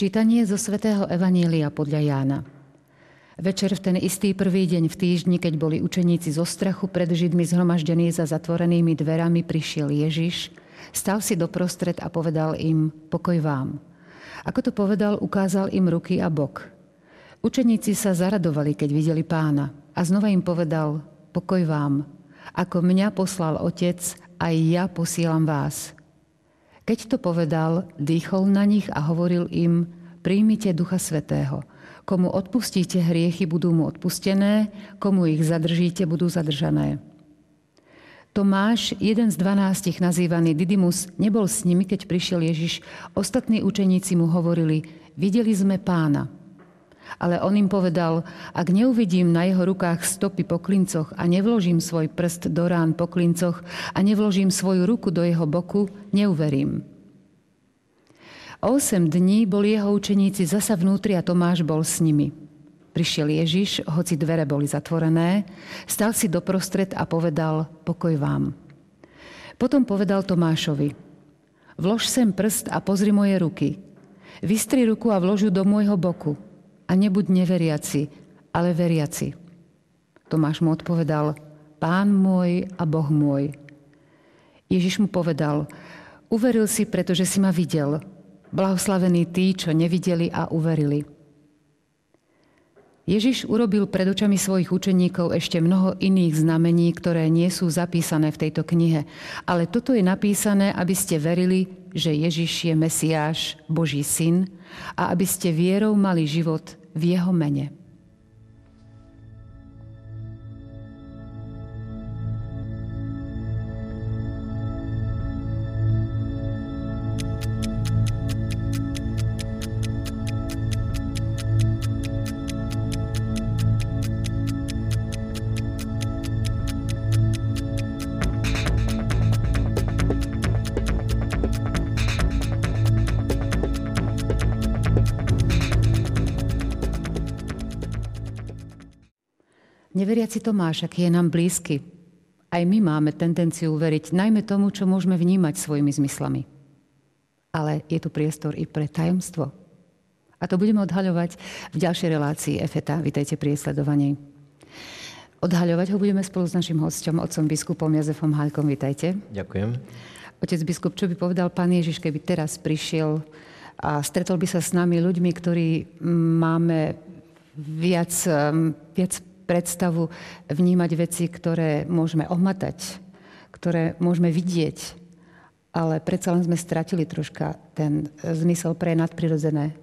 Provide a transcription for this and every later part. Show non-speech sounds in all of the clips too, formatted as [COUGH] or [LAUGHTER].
Čítanie zo svätého Evanília podľa Jána. Večer v ten istý prvý deň v týždni, keď boli učeníci zo strachu pred Židmi zhromaždení za zatvorenými dverami, prišiel Ježiš, stal si doprostred a povedal im, pokoj vám. Ako to povedal, ukázal im ruky a bok. Učeníci sa zaradovali, keď videli pána a znova im povedal, pokoj vám. Ako mňa poslal Otec, aj ja posielam vás. Keď to povedal, dýchol na nich a hovoril im, príjmite Ducha Svetého. Komu odpustíte hriechy, budú mu odpustené, komu ich zadržíte, budú zadržané. Tomáš, jeden z dvanástich nazývaný Didymus, nebol s nimi, keď prišiel Ježiš. Ostatní učeníci mu hovorili, videli sme pána. Ale on im povedal, ak neuvidím na jeho rukách stopy po klincoch a nevložím svoj prst do rán po klincoch a nevložím svoju ruku do jeho boku, neuverím. O 8 dní boli jeho učeníci zasa vnútri a Tomáš bol s nimi. Prišiel Ježiš, hoci dvere boli zatvorené, stal si doprostred a povedal, pokoj vám. Potom povedal Tomášovi, vlož sem prst a pozri moje ruky. Vystri ruku a vložu do môjho boku a nebuď neveriaci, ale veriaci. Tomáš mu odpovedal, Pán môj a Boh môj. Ježiš mu povedal, uveril si, pretože si ma videl. Blahoslavení tí, čo nevideli a uverili. Ježiš urobil pred očami svojich učeníkov ešte mnoho iných znamení, ktoré nie sú zapísané v tejto knihe. Ale toto je napísané, aby ste verili, že Ježiš je Mesiáš, Boží syn, a aby ste vierou mali život v jeho mene. Neveriaci Tomáš, aký je nám blízky. Aj my máme tendenciu veriť najmä tomu, čo môžeme vnímať svojimi zmyslami. Ale je tu priestor i pre tajomstvo. A to budeme odhaľovať v ďalšej relácii EFETA. Vítajte pri sledovaní. Odhaľovať ho budeme spolu s našim hostom, otcom biskupom Jazefom Hajkom. Vítajte. Ďakujem. Otec biskup, čo by povedal pán Ježiš, keby teraz prišiel a stretol by sa s nami ľuďmi, ktorí máme viac, viac predstavu vnímať veci, ktoré môžeme ohmatať, ktoré môžeme vidieť, ale predsa len sme stratili troška ten zmysel pre nadprirodzené.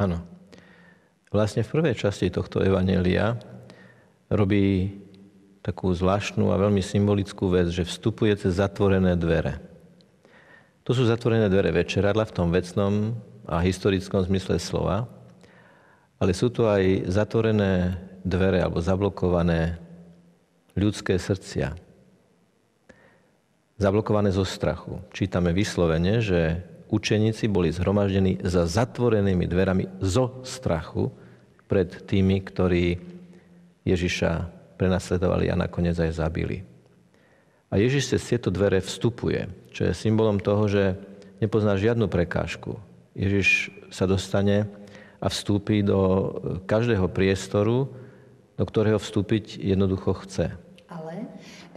Áno. Vlastne v prvej časti tohto evanelia robí takú zvláštnu a veľmi symbolickú vec, že vstupuje cez zatvorené dvere. To sú zatvorené dvere večeradla v tom vecnom a historickom zmysle slova, ale sú to aj zatvorené dvere alebo zablokované ľudské srdcia. Zablokované zo strachu. Čítame vyslovene, že učeníci boli zhromaždení za zatvorenými dverami zo strachu pred tými, ktorí Ježiša prenasledovali a nakoniec aj zabili. A Ježiš cez tieto dvere vstupuje, čo je symbolom toho, že nepozná žiadnu prekážku. Ježiš sa dostane a vstúpi do každého priestoru, do ktorého vstúpiť jednoducho chce. Ale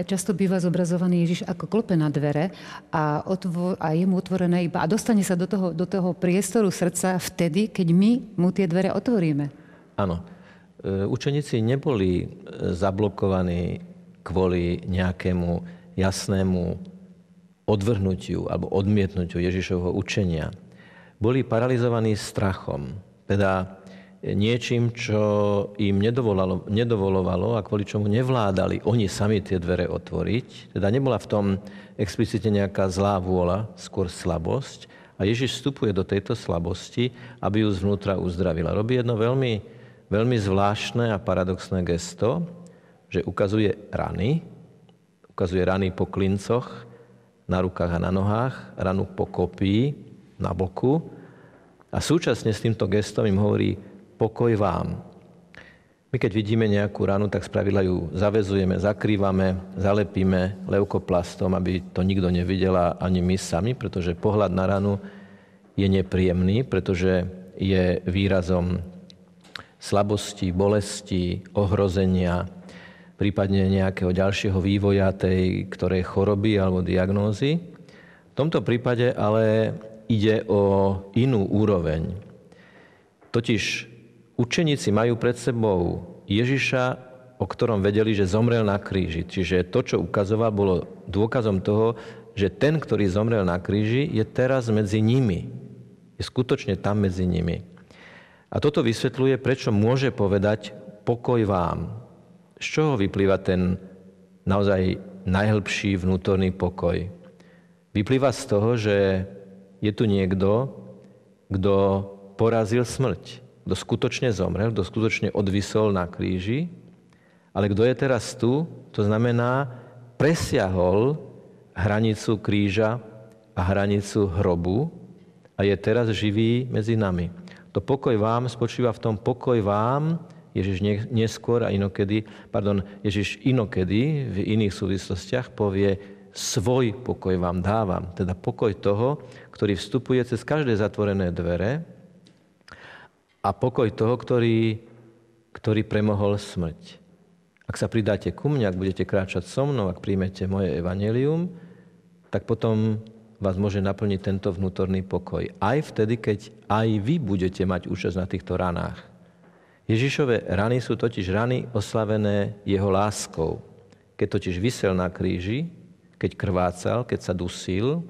často býva zobrazovaný Ježiš ako klope na dvere a, otvo- a je mu otvorené iba a dostane sa do toho, do toho priestoru srdca vtedy, keď my mu tie dvere otvoríme. Áno. E, učeníci neboli e, zablokovaní kvôli nejakému jasnému odvrhnutiu alebo odmietnutiu Ježišovho učenia. Boli paralizovaní strachom. Teda niečím, čo im nedovolovalo a kvôli čomu nevládali oni sami tie dvere otvoriť. Teda nebola v tom explicitne nejaká zlá vôľa, skôr slabosť. A Ježiš vstupuje do tejto slabosti, aby ju zvnútra uzdravila. Robí jedno veľmi, veľmi zvláštne a paradoxné gesto, že ukazuje rany, ukazuje rany po klincoch, na rukách a na nohách, ranu po kopii, na boku. A súčasne s týmto gestom im hovorí, pokoj vám. My keď vidíme nejakú ranu, tak spravidla ju zavezujeme, zakrývame, zalepíme leukoplastom, aby to nikto nevidel ani my sami, pretože pohľad na ranu je nepríjemný, pretože je výrazom slabosti, bolesti, ohrozenia, prípadne nejakého ďalšieho vývoja tej ktorej choroby alebo diagnózy. V tomto prípade ale ide o inú úroveň. Totiž učeníci majú pred sebou Ježiša, o ktorom vedeli, že zomrel na kríži. Čiže to, čo ukazoval, bolo dôkazom toho, že ten, ktorý zomrel na kríži, je teraz medzi nimi. Je skutočne tam medzi nimi. A toto vysvetľuje, prečo môže povedať pokoj vám. Z čoho vyplýva ten naozaj najhlbší vnútorný pokoj? Vyplýva z toho, že je tu niekto, kto porazil smrť, kto skutočne zomrel, kto skutočne odvisol na kríži, ale kto je teraz tu, to znamená, presiahol hranicu kríža a hranicu hrobu a je teraz živý medzi nami. To pokoj vám spočíva v tom pokoj vám, Ježiš neskôr a inokedy, pardon, Ježiš inokedy v iných súvislostiach povie, svoj pokoj vám dávam. Teda pokoj toho, ktorý vstupuje cez každé zatvorené dvere a pokoj toho, ktorý, ktorý premohol smrť. Ak sa pridáte ku mne, ak budete kráčať so mnou, ak príjmete moje evanelium, tak potom vás môže naplniť tento vnútorný pokoj. Aj vtedy, keď aj vy budete mať účasť na týchto ranách. Ježišové rany sú totiž rany oslavené jeho láskou. Keď totiž vysel na kríži, keď krvácal, keď sa dusil,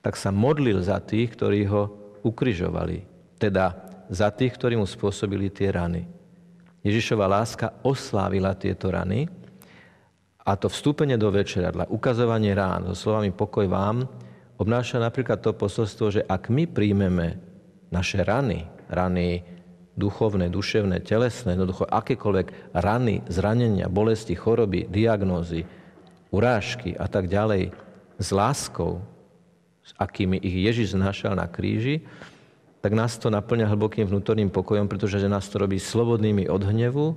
tak sa modlil za tých, ktorí ho ukryžovali. Teda za tých, ktorí mu spôsobili tie rany. Ježišova láska oslávila tieto rany a to vstúpenie do večeradla, ukazovanie rán so slovami pokoj vám, obnáša napríklad to posolstvo, že ak my príjmeme naše rany, rany duchovné, duševné, telesné, jednoducho akékoľvek rany, zranenia, bolesti, choroby, diagnózy, urážky a tak ďalej s láskou, s akými ich Ježiš znášal na kríži, tak nás to naplňa hlbokým vnútorným pokojom, pretože nás to robí slobodnými od hnevu,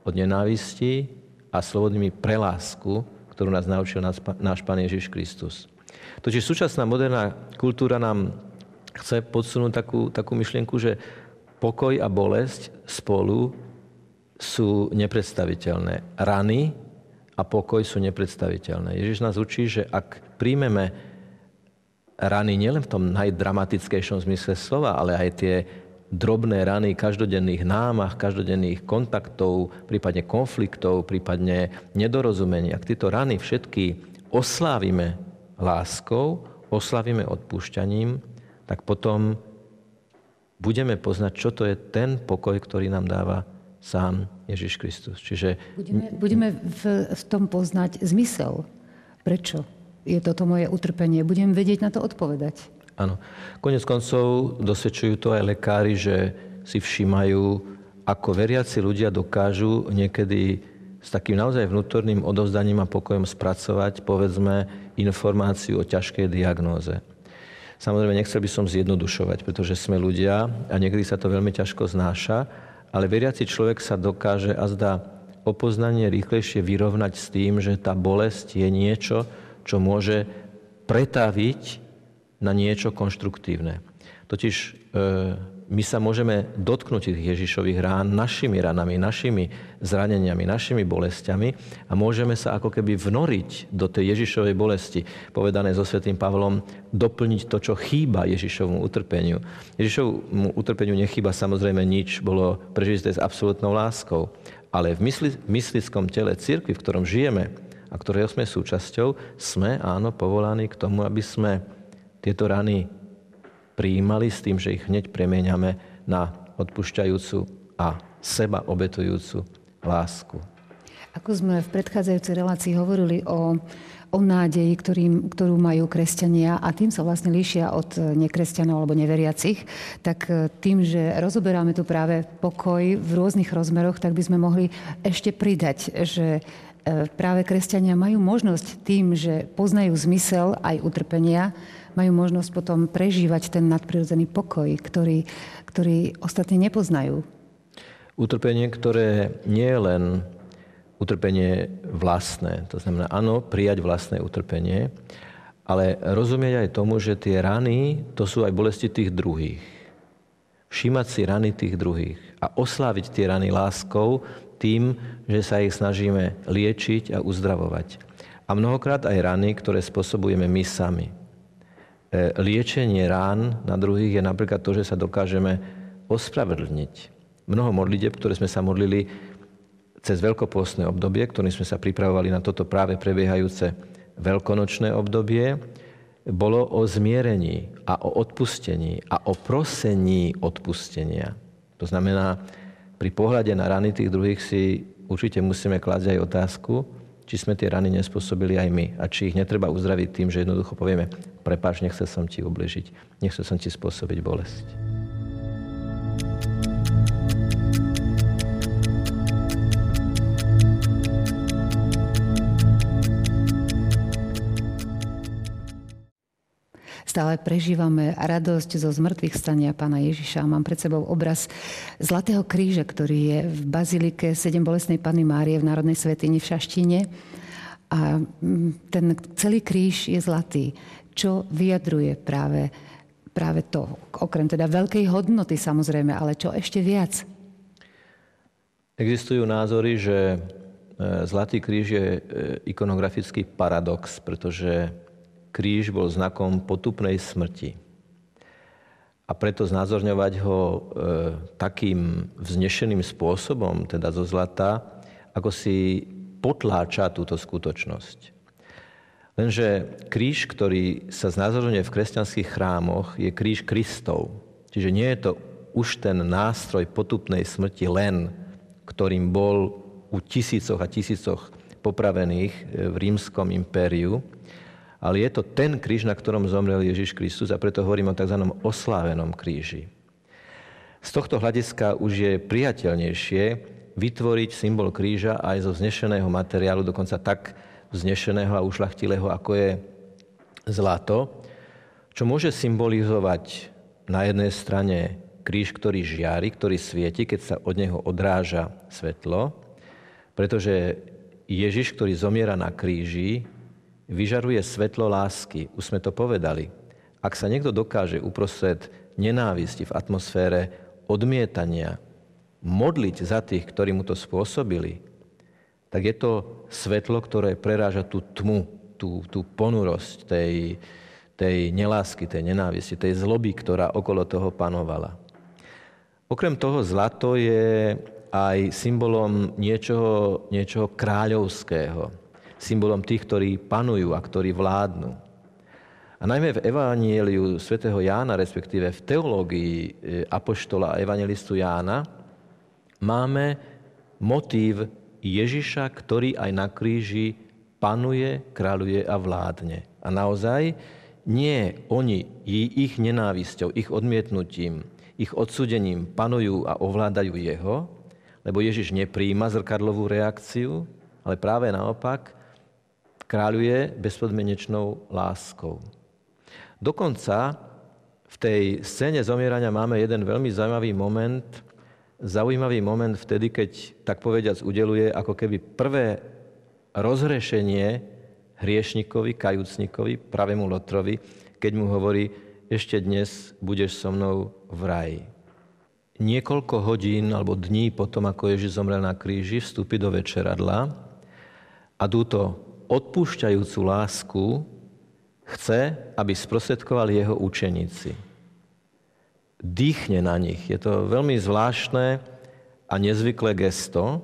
od nenávisti a slobodnými pre lásku, ktorú nás naučil náš Pán Ježiš Kristus. Totiž súčasná moderná kultúra nám chce podsunúť takú, takú myšlienku, že pokoj a bolesť spolu sú nepredstaviteľné. Rany a pokoj sú nepredstaviteľné. Ježiš nás učí, že ak príjmeme rany nielen v tom najdramatickejšom zmysle slova, ale aj tie drobné rany každodenných námach, každodenných kontaktov, prípadne konfliktov, prípadne nedorozumení. Ak tieto rany všetky oslávime láskou, oslavíme odpúšťaním, tak potom budeme poznať, čo to je ten pokoj, ktorý nám dáva sám Ježiš Kristus. Čiže... Budeme, budeme v, v tom poznať zmysel. Prečo je toto moje utrpenie? Budem vedieť na to odpovedať. Áno. Konec koncov dosvedčujú to aj lekári, že si všímajú, ako veriaci ľudia dokážu niekedy s takým naozaj vnútorným odovzdaním a pokojom spracovať, povedzme, informáciu o ťažkej diagnóze. Samozrejme, nechcel by som zjednodušovať, pretože sme ľudia a niekedy sa to veľmi ťažko znáša, ale veriaci človek sa dokáže a zdá opoznanie rýchlejšie vyrovnať s tým, že tá bolesť je niečo, čo môže pretaviť na niečo konštruktívne. Totiž e, my sa môžeme dotknúť tých Ježišových rán našimi ranami, našimi zraneniami, našimi bolestiami a môžeme sa ako keby vnoriť do tej Ježišovej bolesti, povedané so svetým Pavlom, doplniť to, čo chýba Ježišovmu utrpeniu. Ježišovmu utrpeniu nechýba samozrejme nič, bolo prežité s absolútnou láskou, ale v, mysli, v myslickom tele cirkvi, v ktorom žijeme a ktorého sme súčasťou, sme áno povolaní k tomu, aby sme tieto rany prijímali s tým, že ich hneď premieňame na odpušťajúcu a seba obetujúcu lásku. Ako sme v predchádzajúcej relácii hovorili o, o nádeji, ktorým, ktorú majú kresťania a tým sa vlastne líšia od nekresťanov alebo neveriacich, tak e, tým, že rozoberáme tu práve pokoj v rôznych rozmeroch, tak by sme mohli ešte pridať, že práve kresťania majú možnosť tým, že poznajú zmysel aj utrpenia, majú možnosť potom prežívať ten nadprirodzený pokoj, ktorý, ktorý ostatní nepoznajú. Utrpenie, ktoré nie je len utrpenie vlastné, to znamená áno, prijať vlastné utrpenie, ale rozumieť aj tomu, že tie rany, to sú aj bolesti tých druhých. Všímať si rany tých druhých a osláviť tie rany láskou tým, že sa ich snažíme liečiť a uzdravovať. A mnohokrát aj rany, ktoré spôsobujeme my sami. E, liečenie rán na druhých je napríklad to, že sa dokážeme ospravedlniť. Mnoho modlitev, ktoré sme sa modlili cez veľkopostné obdobie, ktorým sme sa pripravovali na toto práve prebiehajúce veľkonočné obdobie, bolo o zmierení a o odpustení a o prosení odpustenia. To znamená, pri pohľade na rany tých druhých si určite musíme klásť aj otázku, či sme tie rany nespôsobili aj my a či ich netreba uzdraviť tým, že jednoducho povieme, prepáč, nechcel som ti ubližiť, nechcel som ti spôsobiť bolesť. Stále prežívame radosť zo zmrtvých stania pána Ježiša. Mám pred sebou obraz Zlatého kríža, ktorý je v bazilike Sedem bolestnej Panny Márie v Národnej svetini v Šaštine. A mm, ten celý kríž je zlatý, čo vyjadruje práve, práve to, okrem teda veľkej hodnoty samozrejme, ale čo ešte viac? Existujú názory, že e, Zlatý kríž je e, ikonografický paradox, pretože kríž bol znakom potupnej smrti. A preto znázorňovať ho e, takým vznešeným spôsobom, teda zo zlata, ako si potláča túto skutočnosť. Lenže kríž, ktorý sa znázorňuje v kresťanských chrámoch, je kríž Kristov. Čiže nie je to už ten nástroj potupnej smrti len, ktorým bol u tisícoch a tisícoch popravených v rímskom impériu, ale je to ten kríž, na ktorom zomrel Ježiš Kristus a preto hovorím o tzv. oslávenom kríži. Z tohto hľadiska už je priateľnejšie vytvoriť symbol kríža aj zo vznešeného materiálu, dokonca tak vznešeného a ušlachtilého, ako je zlato, čo môže symbolizovať na jednej strane kríž, ktorý žiari, ktorý svieti, keď sa od neho odráža svetlo, pretože Ježiš, ktorý zomiera na kríži, vyžaruje svetlo lásky. Už sme to povedali. Ak sa niekto dokáže uprostred nenávisti v atmosfére odmietania modliť za tých, ktorí mu to spôsobili, tak je to svetlo, ktoré preráža tú tmu, tú, tú ponurosť tej, tej nelásky, tej nenávisti, tej zloby, ktorá okolo toho panovala. Okrem toho zlato je aj symbolom niečoho, niečoho kráľovského symbolom tých, ktorí panujú a ktorí vládnu. A najmä v Evangeliu svätého Jána, respektíve v teológii e, apoštola a evangelistu Jána, máme motív Ježiša, ktorý aj na kríži panuje, kráľuje a vládne. A naozaj nie oni ich nenávisťou, ich odmietnutím, ich odsudením panujú a ovládajú jeho, lebo Ježiš nepríjima zrkadlovú reakciu, ale práve naopak kráľuje bezpodmienečnou láskou. Dokonca v tej scéne zomierania máme jeden veľmi zaujímavý moment, zaujímavý moment vtedy, keď, tak povediac, udeluje ako keby prvé rozhrešenie hriešnikovi, kajúcnikovi, pravému Lotrovi, keď mu hovorí, ešte dnes budeš so mnou v raji. Niekoľko hodín alebo dní potom, ako Ježiš zomrel na kríži, vstúpi do večeradla a túto odpúšťajúcu lásku chce, aby sprostredkovali jeho učeníci. Dýchne na nich. Je to veľmi zvláštne a nezvyklé gesto,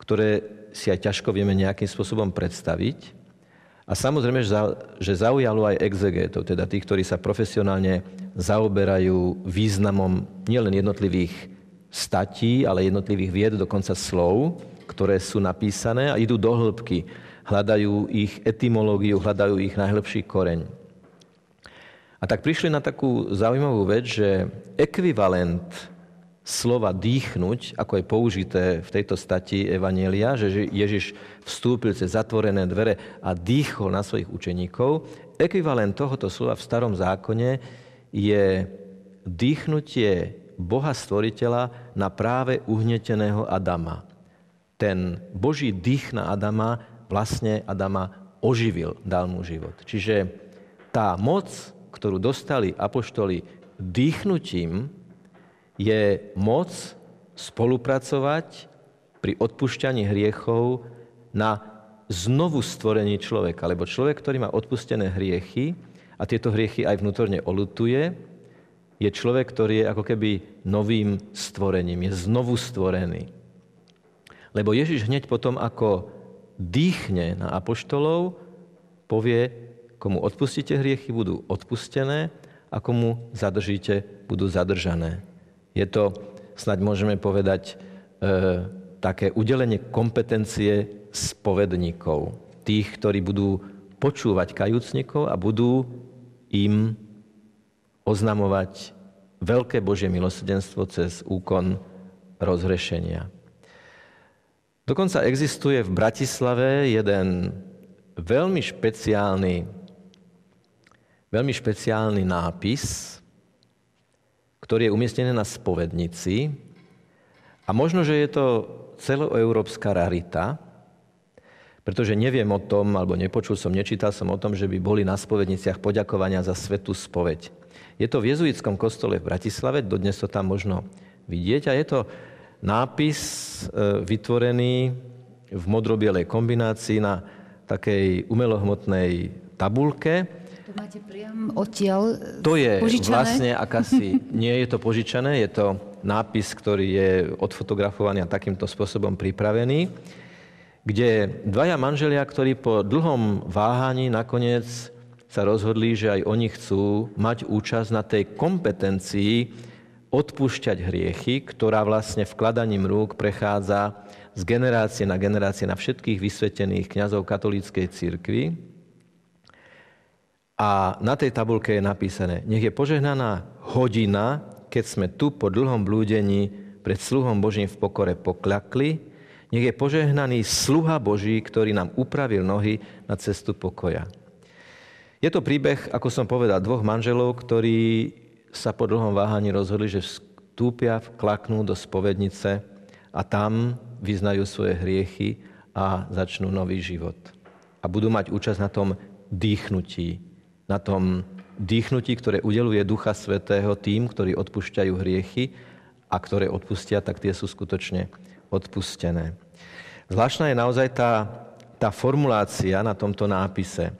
ktoré si aj ťažko vieme nejakým spôsobom predstaviť. A samozrejme, že zaujalo aj exegetov, teda tých, ktorí sa profesionálne zaoberajú významom nielen jednotlivých statí, ale jednotlivých vied, dokonca slov, ktoré sú napísané a idú do hĺbky hľadajú ich etymológiu, hľadajú ich najlepší koreň. A tak prišli na takú zaujímavú vec, že ekvivalent slova dýchnuť, ako je použité v tejto stati Evanielia, že Ježiš vstúpil cez zatvorené dvere a dýchol na svojich učeníkov, ekvivalent tohoto slova v starom zákone je dýchnutie Boha Stvoriteľa na práve uhneteného Adama. Ten Boží dých na Adama vlastne Adama oživil, dal mu život. Čiže tá moc, ktorú dostali apoštoli dýchnutím, je moc spolupracovať pri odpúšťaní hriechov na znovu stvorení človeka. Lebo človek, ktorý má odpustené hriechy a tieto hriechy aj vnútorne olutuje, je človek, ktorý je ako keby novým stvorením, je znovu stvorený. Lebo Ježiš hneď potom, ako dýchne na apoštolov, povie, komu odpustíte hriechy, budú odpustené a komu zadržíte, budú zadržané. Je to, snaď môžeme povedať, e, také udelenie kompetencie spovedníkov. Tých, ktorí budú počúvať kajúcnikov a budú im oznamovať veľké Božie milosrdenstvo cez úkon rozhrešenia. Dokonca existuje v Bratislave jeden veľmi špeciálny, veľmi špeciálny nápis, ktorý je umiestnený na spovednici. A možno, že je to celoeurópska rarita, pretože neviem o tom, alebo nepočul som, nečítal som o tom, že by boli na spovedniciach poďakovania za svetú spoveď. Je to v jezuitskom kostole v Bratislave, dodnes to tam možno vidieť a je to nápis e, vytvorený v modrobielej kombinácii na takej umelohmotnej tabulke. To máte priam odtiaľ To je požičané? vlastne [LAUGHS] akási, nie je to požičané, je to nápis, ktorý je odfotografovaný a takýmto spôsobom pripravený kde dvaja manželia, ktorí po dlhom váhaní nakoniec sa rozhodli, že aj oni chcú mať účasť na tej kompetencii odpúšťať hriechy, ktorá vlastne vkladaním rúk prechádza z generácie na generácie na všetkých vysvetených kňazov katolíckej cirkvi. A na tej tabulke je napísané, nech je požehnaná hodina, keď sme tu po dlhom blúdení pred sluhom Božím v pokore pokľakli, nech je požehnaný sluha Boží, ktorý nám upravil nohy na cestu pokoja. Je to príbeh, ako som povedal, dvoch manželov, ktorí sa po dlhom váhaní rozhodli, že vstúpia, klaknú do spovednice a tam vyznajú svoje hriechy a začnú nový život. A budú mať účasť na tom dýchnutí, na tom dýchnutí, ktoré udeluje Ducha Svetého tým, ktorí odpúšťajú hriechy a ktoré odpustia, tak tie sú skutočne odpustené. Zvláštna je naozaj tá, tá formulácia na tomto nápise.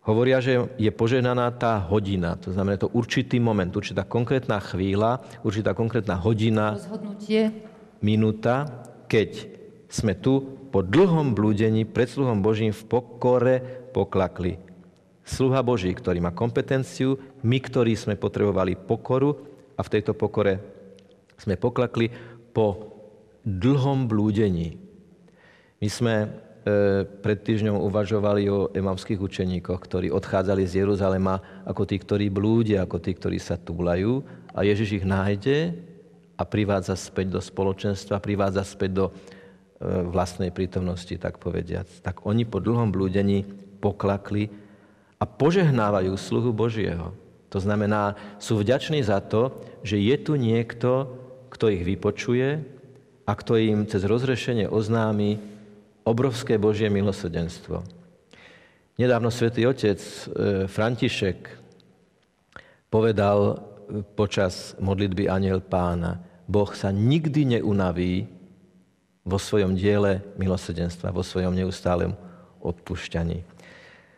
Hovoria, že je poženaná tá hodina, to znamená to určitý moment, určitá konkrétna chvíľa, určitá konkrétna hodina, Rozhodnutie. minúta, keď sme tu po dlhom blúdení pred sluhom Božím v pokore poklakli. Sluha Boží, ktorý má kompetenciu, my, ktorí sme potrebovali pokoru a v tejto pokore sme poklakli po dlhom blúdení. My sme pred týždňom uvažovali o emavských učeníkoch, ktorí odchádzali z Jeruzalema ako tí, ktorí blúdia, ako tí, ktorí sa túlajú a Ježiš ich nájde a privádza späť do spoločenstva, privádza späť do e, vlastnej prítomnosti, tak povediac. Tak oni po dlhom blúdení poklakli a požehnávajú sluhu Božieho. To znamená, sú vďační za to, že je tu niekto, kto ich vypočuje, a kto im cez rozrešenie oznámi obrovské Božie milosrdenstvo. Nedávno svätý otec e, František povedal e, počas modlitby Aniel pána, Boh sa nikdy neunaví vo svojom diele milosrdenstva, vo svojom neustálem odpúšťaní.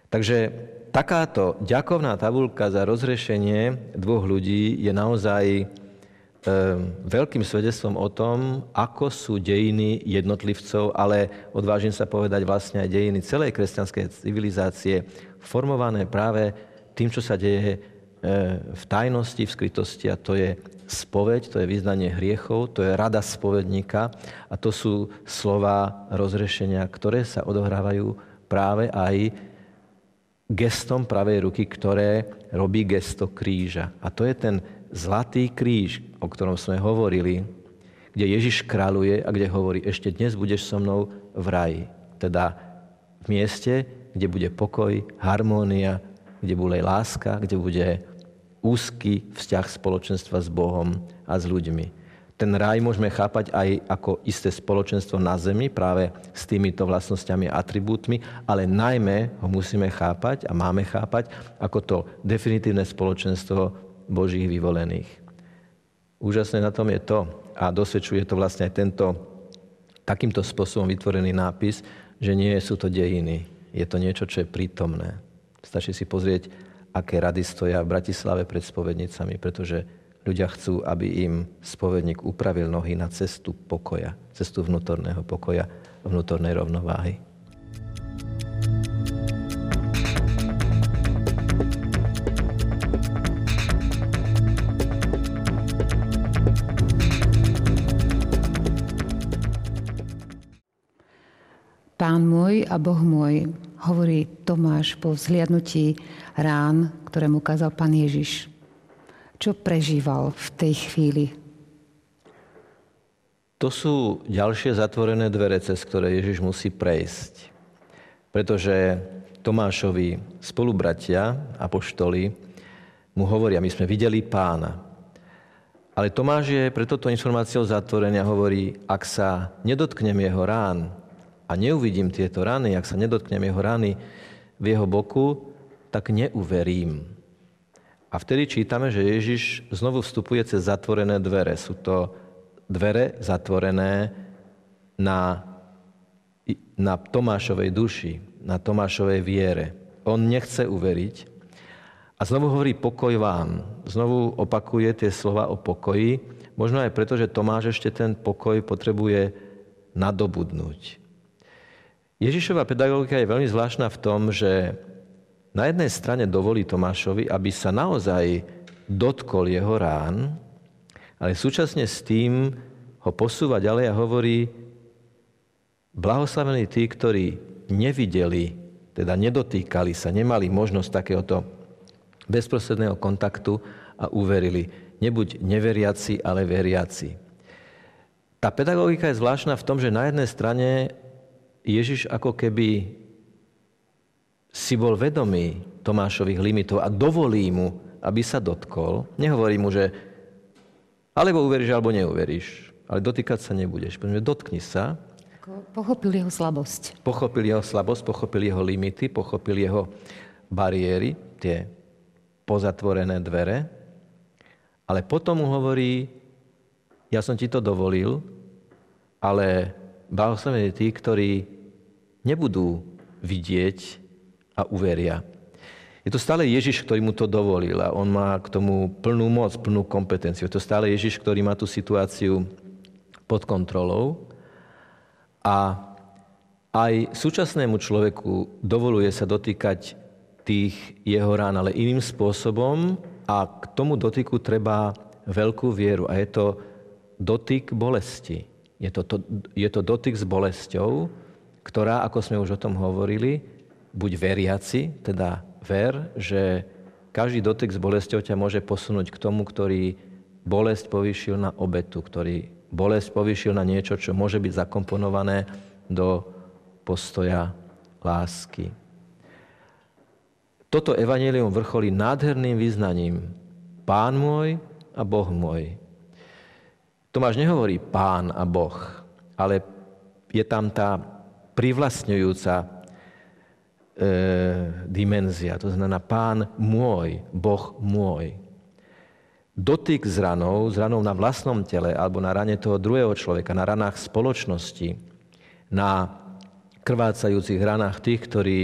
Takže takáto ďakovná tabulka za rozrešenie dvoch ľudí je naozaj veľkým svedectvom o tom, ako sú dejiny jednotlivcov, ale odvážim sa povedať vlastne aj dejiny celej kresťanskej civilizácie, formované práve tým, čo sa deje ehm, v tajnosti, v skrytosti a to je spoveď, to je vyznanie hriechov, to je rada spovedníka a to sú slova rozrešenia, ktoré sa odohrávajú práve aj gestom pravej ruky, ktoré robí gesto kríža. A to je ten zlatý kríž, o ktorom sme hovorili, kde Ježiš kráľuje a kde hovorí, ešte dnes budeš so mnou v raji. Teda v mieste, kde bude pokoj, harmónia, kde bude láska, kde bude úzky vzťah spoločenstva s Bohom a s ľuďmi. ten raj môžeme chápať aj ako isté spoločenstvo na zemi, práve s týmito vlastnosťami a atribútmi, ale najmä ho musíme chápať a máme chápať ako to definitívne spoločenstvo Božích vyvolených. Úžasné na tom je to, a dosvedčuje to vlastne aj tento takýmto spôsobom vytvorený nápis, že nie sú to dejiny. Je to niečo, čo je prítomné. Stačí si pozrieť, aké rady stoja v Bratislave pred spovednicami, pretože Ľudia chcú, aby im spovedník upravil nohy na cestu pokoja, cestu vnútorného pokoja, vnútornej rovnováhy. Pán môj a Boh môj, hovorí Tomáš po vzhliadnutí rán, ktoré mu kázal pán Ježiš. Čo prežíval v tej chvíli? To sú ďalšie zatvorené dvere, cez ktoré Ježiš musí prejsť. Pretože Tomášovi spolubratia, apoštoli, mu hovoria, my sme videli pána. Ale Tomáš je pre toto informáciou zatvorený a hovorí, ak sa nedotknem jeho rán a neuvidím tieto rany, ak sa nedotknem jeho rany v jeho boku, tak neuverím. A vtedy čítame, že Ježiš znovu vstupuje cez zatvorené dvere. Sú to dvere zatvorené na, na Tomášovej duši, na Tomášovej viere. On nechce uveriť. A znovu hovorí pokoj vám. Znovu opakuje tie slova o pokoji. Možno aj preto, že Tomáš ešte ten pokoj potrebuje nadobudnúť. Ježišova pedagogika je veľmi zvláštna v tom, že na jednej strane dovolí Tomášovi, aby sa naozaj dotkol jeho rán, ale súčasne s tým ho posúva ďalej a hovorí, blahoslavení tí, ktorí nevideli, teda nedotýkali sa, nemali možnosť takéhoto bezprostredného kontaktu a uverili. Nebuď neveriaci, ale veriaci. Tá pedagogika je zvláštna v tom, že na jednej strane Ježiš ako keby si bol vedomý Tomášových limitov a dovolí mu, aby sa dotkol. Nehovorí mu, že alebo uveríš, alebo neuveríš. Ale dotýkať sa nebudeš. Poďme, dotkni sa. Pochopil jeho slabosť. Pochopil jeho slabosť, pochopil jeho limity, pochopil jeho bariéry, tie pozatvorené dvere. Ale potom mu hovorí, ja som ti to dovolil, ale blahoslavení tí, ktorí nebudú vidieť a uveria. Je to stále Ježiš, ktorý mu to dovolil a on má k tomu plnú moc, plnú kompetenciu. Je to stále Ježiš, ktorý má tú situáciu pod kontrolou a aj súčasnému človeku dovoluje sa dotýkať tých jeho rán, ale iným spôsobom a k tomu dotyku treba veľkú vieru a je to dotyk bolesti. Je to, to, je to dotyk s bolesťou, ktorá, ako sme už o tom hovorili, buď veriaci, teda ver, že každý dotyk s bolesťou ťa môže posunúť k tomu, ktorý bolesť povýšil na obetu, ktorý bolesť povýšil na niečo, čo môže byť zakomponované do postoja lásky. Toto evanelium vrcholí nádherným význaním. Pán môj a Boh môj. Tomáš nehovorí pán a Boh, ale je tam tá privlastňujúca e, dimenzia. To znamená pán môj, Boh môj. Dotyk s ranou, s ranou na vlastnom tele alebo na rane toho druhého človeka, na ranách spoločnosti, na krvácajúcich ranách tých, ktorí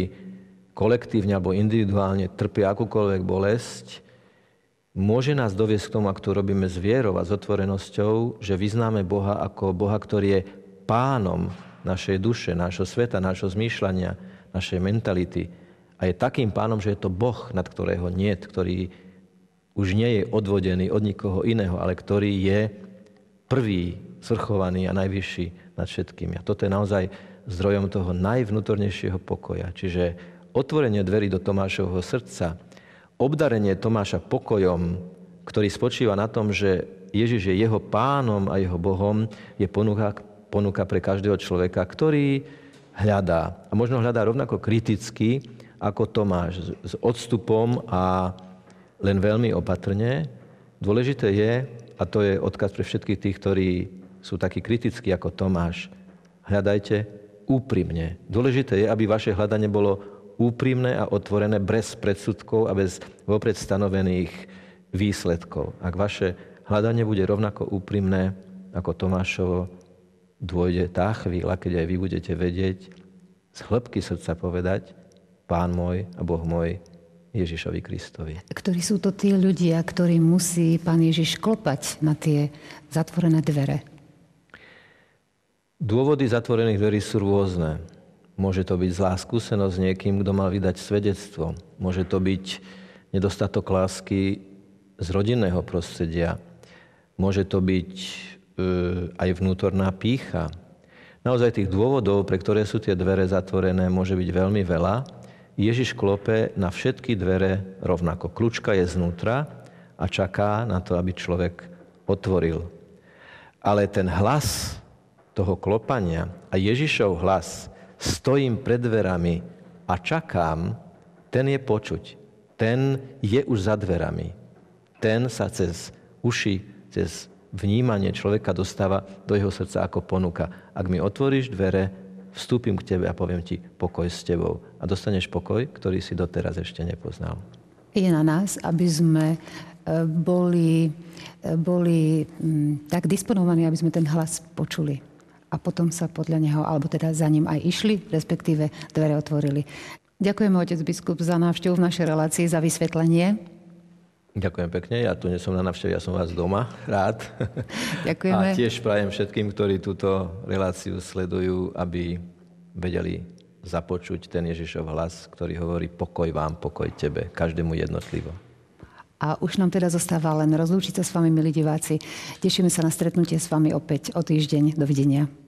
kolektívne alebo individuálne trpia akúkoľvek bolesť, môže nás doviesť k tomu, ak to robíme s vierou a s otvorenosťou, že vyznáme Boha ako Boha, ktorý je pánom našej duše, nášho sveta, nášho zmýšľania, našej mentality. A je takým pánom, že je to Boh, nad ktorého niet, ktorý už nie je odvodený od nikoho iného, ale ktorý je prvý, svrchovaný a najvyšší nad všetkými. A toto je naozaj zdrojom toho najvnútornejšieho pokoja. Čiže otvorenie dverí do Tomášovho srdca, obdarenie Tomáša pokojom, ktorý spočíva na tom, že Ježiš je jeho pánom a jeho Bohom, je ponuka, ponuka pre každého človeka, ktorý hľadá. A možno hľadá rovnako kriticky, ako Tomáš, s odstupom a len veľmi opatrne, Dôležité je, a to je odkaz pre všetkých tých, ktorí sú takí kritickí ako Tomáš, hľadajte úprimne. Dôležité je, aby vaše hľadanie bolo úprimné a otvorené bez predsudkov a bez vopred stanovených výsledkov. Ak vaše hľadanie bude rovnako úprimné ako Tomášovo, dôjde tá chvíľa, keď aj vy budete vedieť z hĺbky srdca povedať, Pán môj a Boh môj, Ježišovi Kristovi. Ktorí sú to tí ľudia, ktorí musí Pán Ježiš klopať na tie zatvorené dvere? Dôvody zatvorených dverí sú rôzne. Môže to byť zlá skúsenosť s niekým, kto mal vydať svedectvo. Môže to byť nedostatok lásky z rodinného prostredia. Môže to byť e, aj vnútorná pícha. Naozaj tých dôvodov, pre ktoré sú tie dvere zatvorené, môže byť veľmi veľa. Ježiš klope na všetky dvere rovnako. Kľúčka je znútra a čaká na to, aby človek otvoril. Ale ten hlas toho klopania a Ježišov hlas stojím pred dverami a čakám, ten je počuť. Ten je už za dverami ten sa cez uši, cez vnímanie človeka dostáva do jeho srdca ako ponuka. Ak mi otvoríš dvere, vstúpim k tebe a poviem ti pokoj s tebou. A dostaneš pokoj, ktorý si doteraz ešte nepoznal. Je na nás, aby sme e, boli, e, boli tak disponovaní, aby sme ten hlas počuli. A potom sa podľa neho, alebo teda za ním aj išli, respektíve dvere otvorili. Ďakujeme, otec biskup, za návštevu v našej relácii, za vysvetlenie. Ďakujem pekne. Ja tu nie som na navšteve, ja som vás doma. Rád. [LAUGHS] Ďakujeme. A tiež prajem všetkým, ktorí túto reláciu sledujú, aby vedeli započuť ten Ježišov hlas, ktorý hovorí pokoj vám, pokoj tebe, každému jednotlivo. A už nám teda zostáva len rozlúčiť sa s vami, milí diváci. Tešíme sa na stretnutie s vami opäť o týždeň. Dovidenia.